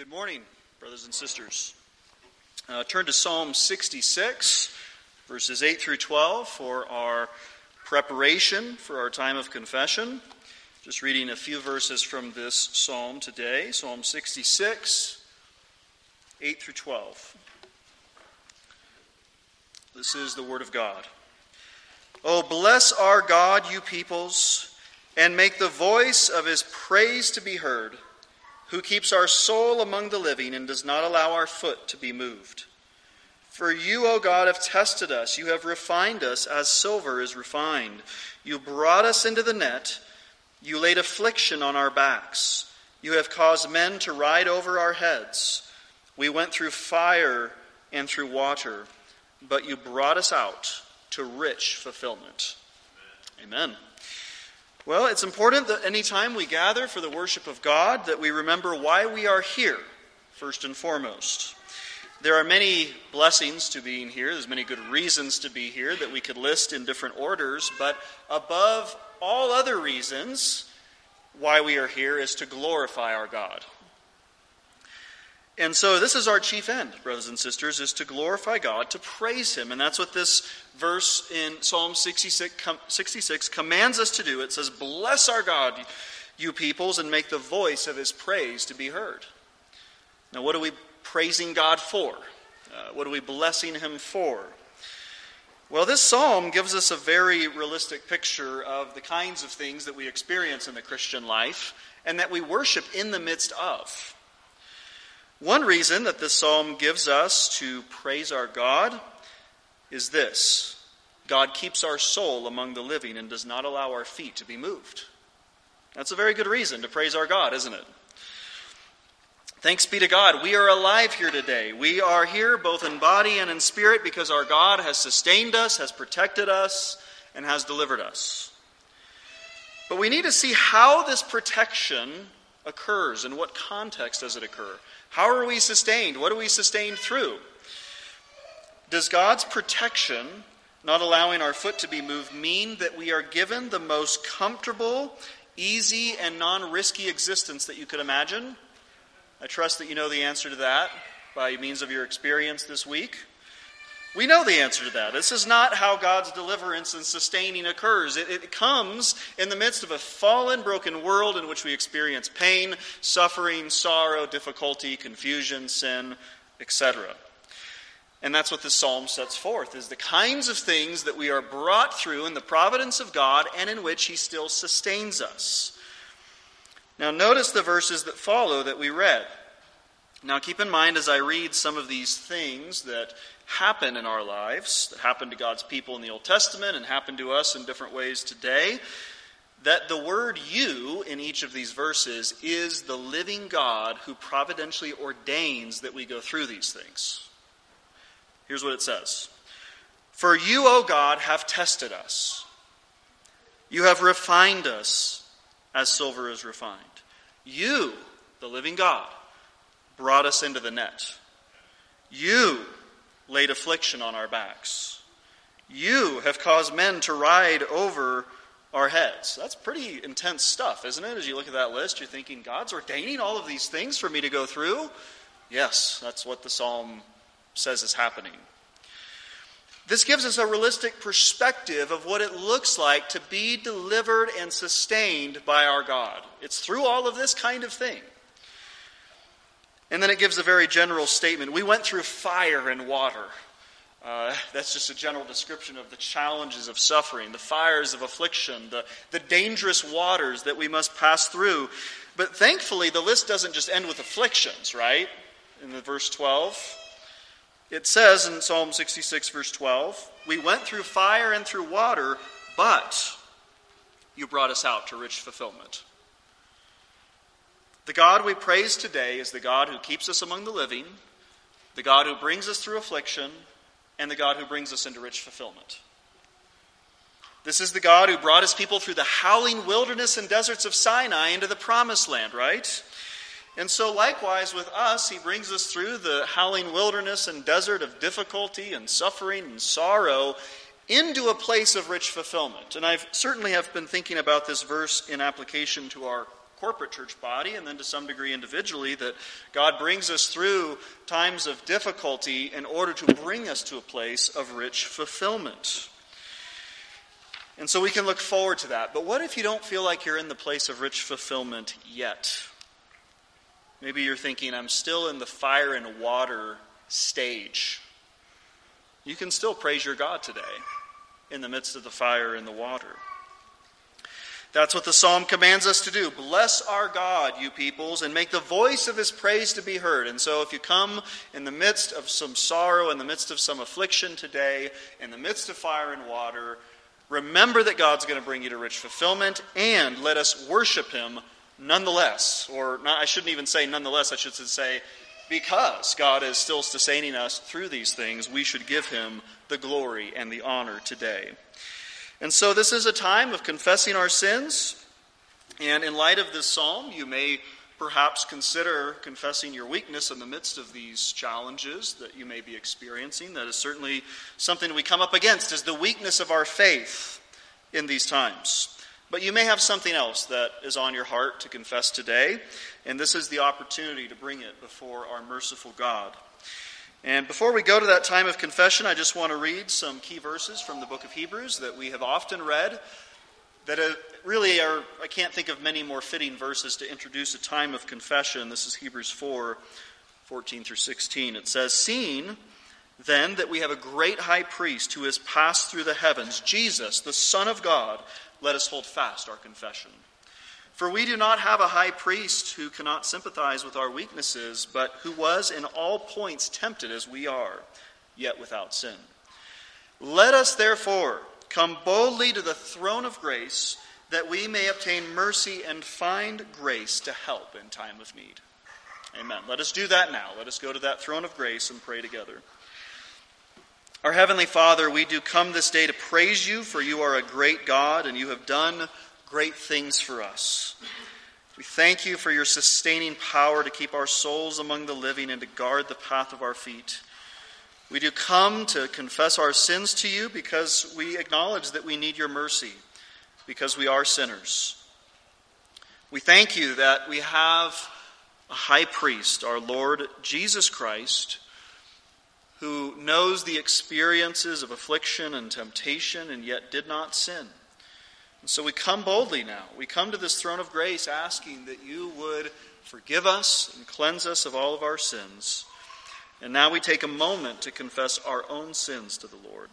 Good morning, brothers and sisters. Uh, turn to Psalm 66, verses 8 through 12, for our preparation for our time of confession. Just reading a few verses from this psalm today Psalm 66, 8 through 12. This is the Word of God. Oh, bless our God, you peoples, and make the voice of his praise to be heard who keeps our soul among the living and does not allow our foot to be moved. For you, O God, have tested us. You have refined us as silver is refined. You brought us into the net. You laid affliction on our backs. You have caused men to ride over our heads. We went through fire and through water, but you brought us out to rich fulfillment. Amen. Well, it's important that anytime we gather for the worship of God that we remember why we are here, first and foremost. There are many blessings to being here. There's many good reasons to be here that we could list in different orders, but above all other reasons, why we are here is to glorify our God. And so this is our chief end, brothers and sisters, is to glorify God, to praise Him. And that's what this verse in Psalm 66, 66 commands us to do. It says, Bless our God, you peoples, and make the voice of His praise to be heard. Now, what are we praising God for? Uh, what are we blessing Him for? Well, this psalm gives us a very realistic picture of the kinds of things that we experience in the Christian life and that we worship in the midst of. One reason that this psalm gives us to praise our God is this God keeps our soul among the living and does not allow our feet to be moved. That's a very good reason to praise our God, isn't it? Thanks be to God. We are alive here today. We are here both in body and in spirit because our God has sustained us, has protected us, and has delivered us. But we need to see how this protection occurs and what context does it occur. How are we sustained? What are we sustained through? Does God's protection, not allowing our foot to be moved, mean that we are given the most comfortable, easy, and non risky existence that you could imagine? I trust that you know the answer to that by means of your experience this week. We know the answer to that. This is not how God's deliverance and sustaining occurs. It, it, comes in the midst of a fallen, broken world in which we experience pain, suffering, sorrow, difficulty, confusion, sin, etc. And that's what this psalm sets forth is the kinds of things that we are brought through in the providence of God and in which he still sustains us. Now notice the verses that follow that we read. Now keep in mind as I read some of these things that happen in our lives, that happen to God's people in the Old Testament and happen to us in different ways today, that the word you in each of these verses is the living God who providentially ordains that we go through these things. Here's what it says For you, O God, have tested us. You have refined us as silver is refined. You, the living God, brought us into the net. You laid affliction on our backs. You have caused men to ride over our heads. That's pretty intense stuff, isn't it? As you look at that list, you're thinking, God's ordaining all of these things for me to go through? Yes, that's what the psalm says is happening. This gives us a realistic perspective of what it looks like to be delivered and sustained by our God. It's through all of this kind of thing. And then it gives a very general statement. We went through fire and water. Uh, that's just a general description of the challenges of suffering, the fires of affliction, the, the dangerous waters that we must pass through. But thankfully, the list doesn't just end with afflictions, right? In the verse 12. It says in Psalm 66, verse 12, We went through fire and through water, but you brought us out to rich fulfillment. The God we praise today is the God who keeps us among the living, the God who brings us through affliction, and the God who brings us into rich fulfillment. This is the God who brought his people through the howling wilderness and deserts of Sinai into the promised land, right? And so, likewise, with us, he brings us through the howling wilderness and desert of difficulty and suffering and sorrow into a place of rich fulfillment. And I certainly have been thinking about this verse in application to our corporate church body, and then to some degree individually, that God brings us through times of difficulty in order to bring us to a place of rich fulfillment. And so we can look forward to that. But what if you don't feel like you're in the place of rich fulfillment yet? Maybe you're thinking, I'm still in the fire and water stage. You can still praise your God today in the midst of the fire and the water. That's what the psalm commands us to do. Bless our God, you peoples, and make the voice of his praise to be heard. And so, if you come in the midst of some sorrow, in the midst of some affliction today, in the midst of fire and water, remember that God's going to bring you to rich fulfillment, and let us worship him nonetheless. Or, not, I shouldn't even say nonetheless, I should say, because God is still sustaining us through these things, we should give him the glory and the honor today. And so this is a time of confessing our sins. And in light of this psalm, you may perhaps consider confessing your weakness in the midst of these challenges that you may be experiencing. That is certainly something we come up against is the weakness of our faith in these times. But you may have something else that is on your heart to confess today, and this is the opportunity to bring it before our merciful God. And before we go to that time of confession, I just want to read some key verses from the book of Hebrews that we have often read that uh, really are, I can't think of many more fitting verses to introduce a time of confession. This is Hebrews 4 14 through 16. It says, Seeing then that we have a great high priest who has passed through the heavens, Jesus, the Son of God, let us hold fast our confession. For we do not have a high priest who cannot sympathize with our weaknesses, but who was in all points tempted as we are, yet without sin. Let us therefore come boldly to the throne of grace, that we may obtain mercy and find grace to help in time of need. Amen. Let us do that now. Let us go to that throne of grace and pray together. Our Heavenly Father, we do come this day to praise you, for you are a great God, and you have done great things for us. We thank you for your sustaining power to keep our souls among the living and to guard the path of our feet. We do come to confess our sins to you because we acknowledge that we need your mercy, because we are sinners. We thank you that we have a high priest, our Lord Jesus Christ, who knows the experiences of affliction and temptation and yet did not sin. And so we come boldly now. We come to this throne of grace asking that you would forgive us and cleanse us of all of our sins. And now we take a moment to confess our own sins to the Lord.